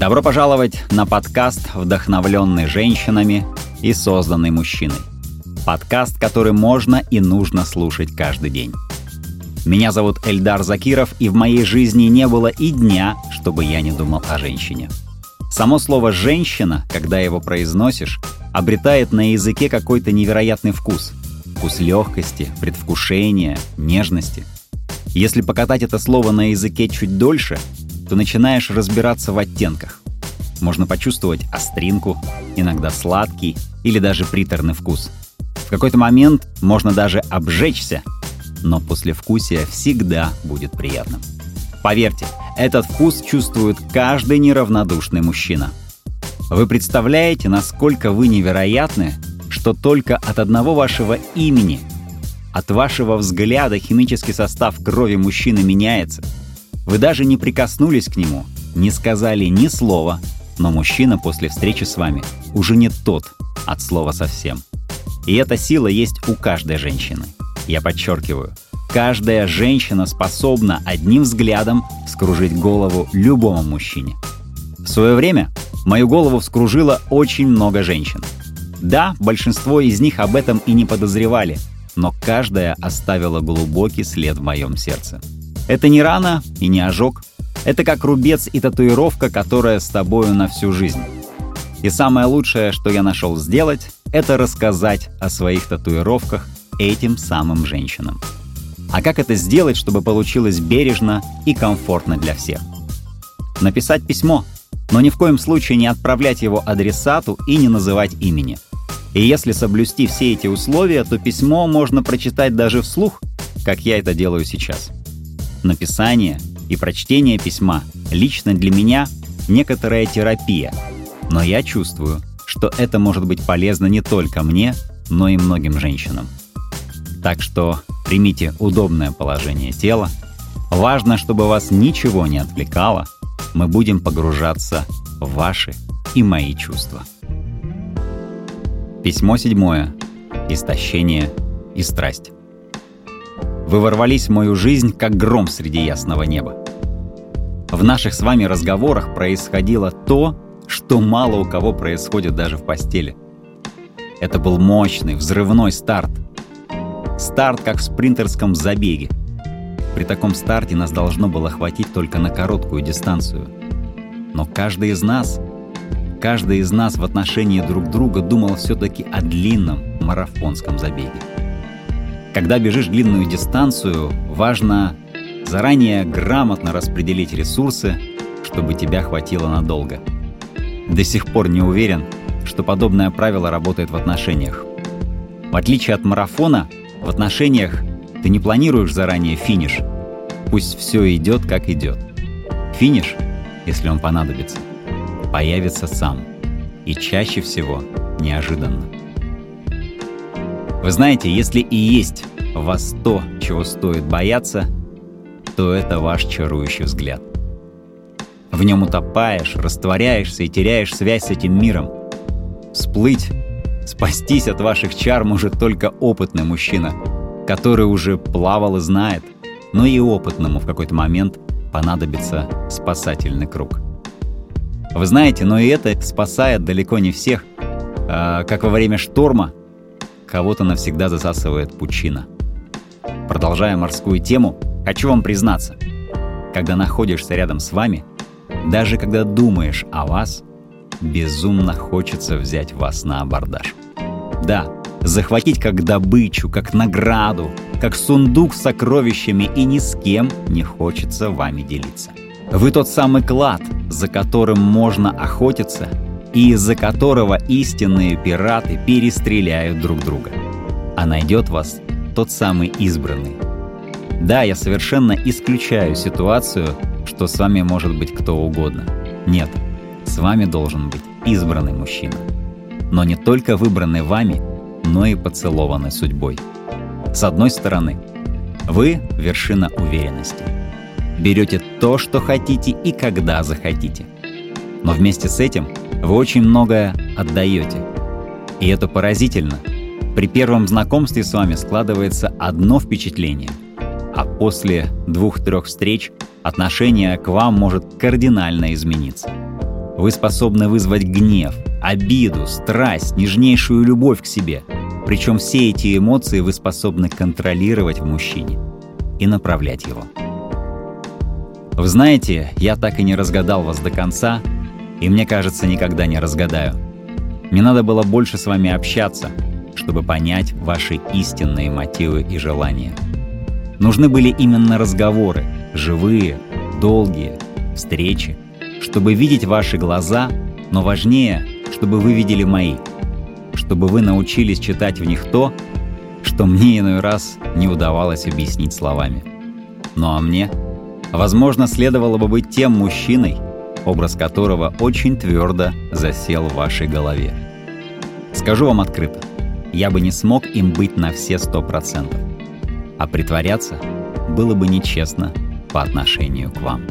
Добро пожаловать на подкаст, вдохновленный женщинами и созданный мужчиной. Подкаст, который можно и нужно слушать каждый день. Меня зовут Эльдар Закиров, и в моей жизни не было и дня, чтобы я не думал о женщине. Само слово «женщина», когда его произносишь, обретает на языке какой-то невероятный вкус. Вкус легкости, предвкушения, нежности. Если покатать это слово на языке чуть дольше, то начинаешь разбираться в оттенках. Можно почувствовать остринку, иногда сладкий или даже приторный вкус. В какой-то момент можно даже обжечься, но послевкусие всегда будет приятным. Поверьте, этот вкус чувствует каждый неравнодушный мужчина. Вы представляете, насколько вы невероятны, что только от одного вашего имени, от вашего взгляда химический состав крови мужчины меняется. Вы даже не прикоснулись к нему, не сказали ни слова, но мужчина после встречи с вами уже не тот от слова совсем. И эта сила есть у каждой женщины. Я подчеркиваю, каждая женщина способна одним взглядом вскружить голову любому мужчине. В свое время мою голову вскружило очень много женщин. Да, большинство из них об этом и не подозревали, но каждая оставила глубокий след в моем сердце. Это не рана и не ожог. Это как рубец и татуировка, которая с тобою на всю жизнь. И самое лучшее, что я нашел сделать, это рассказать о своих татуировках этим самым женщинам. А как это сделать, чтобы получилось бережно и комфортно для всех? Написать письмо, но ни в коем случае не отправлять его адресату и не называть имени. И если соблюсти все эти условия, то письмо можно прочитать даже вслух, как я это делаю сейчас. Написание и прочтение письма лично для меня некоторая терапия, но я чувствую, что это может быть полезно не только мне, но и многим женщинам. Так что примите удобное положение тела. Важно, чтобы вас ничего не отвлекало. Мы будем погружаться в ваши и мои чувства. Письмо седьмое. Истощение и страсть. Вы ворвались в мою жизнь, как гром среди ясного неба. В наших с вами разговорах происходило то, что мало у кого происходит даже в постели. Это был мощный, взрывной старт — Старт как в спринтерском забеге. При таком старте нас должно было хватить только на короткую дистанцию. Но каждый из нас, каждый из нас в отношении друг друга думал все-таки о длинном марафонском забеге. Когда бежишь длинную дистанцию, важно заранее грамотно распределить ресурсы, чтобы тебя хватило надолго. До сих пор не уверен, что подобное правило работает в отношениях. В отличие от марафона, в отношениях ты не планируешь заранее финиш. Пусть все идет, как идет. Финиш, если он понадобится, появится сам. И чаще всего неожиданно. Вы знаете, если и есть в вас то, чего стоит бояться, то это ваш чарующий взгляд. В нем утопаешь, растворяешься и теряешь связь с этим миром. Всплыть Спастись от ваших чар может только опытный мужчина, который уже плавал и знает, но и опытному в какой-то момент понадобится спасательный круг. Вы знаете, но и это спасает далеко не всех. А, как во время шторма, кого-то навсегда засасывает пучина. Продолжая морскую тему, хочу вам признаться. Когда находишься рядом с вами, даже когда думаешь о вас – безумно хочется взять вас на абордаж. Да, захватить как добычу, как награду, как сундук с сокровищами и ни с кем не хочется вами делиться. Вы тот самый клад, за которым можно охотиться и из-за которого истинные пираты перестреляют друг друга. А найдет вас тот самый избранный. Да, я совершенно исключаю ситуацию, что с вами может быть кто угодно. Нет, с вами должен быть избранный мужчина. Но не только выбранный вами, но и поцелованный судьбой. С одной стороны, вы — вершина уверенности. Берете то, что хотите и когда захотите. Но вместе с этим вы очень многое отдаете. И это поразительно. При первом знакомстве с вами складывается одно впечатление, а после двух-трех встреч отношение к вам может кардинально измениться. Вы способны вызвать гнев, обиду, страсть, нежнейшую любовь к себе. Причем все эти эмоции вы способны контролировать в мужчине и направлять его. Вы знаете, я так и не разгадал вас до конца, и мне кажется, никогда не разгадаю. Мне надо было больше с вами общаться, чтобы понять ваши истинные мотивы и желания. Нужны были именно разговоры, живые, долгие, встречи, чтобы видеть ваши глаза, но важнее, чтобы вы видели мои, чтобы вы научились читать в них то, что мне иной раз не удавалось объяснить словами. Ну а мне, возможно, следовало бы быть тем мужчиной, образ которого очень твердо засел в вашей голове. Скажу вам открыто, я бы не смог им быть на все сто процентов. А притворяться было бы нечестно по отношению к вам.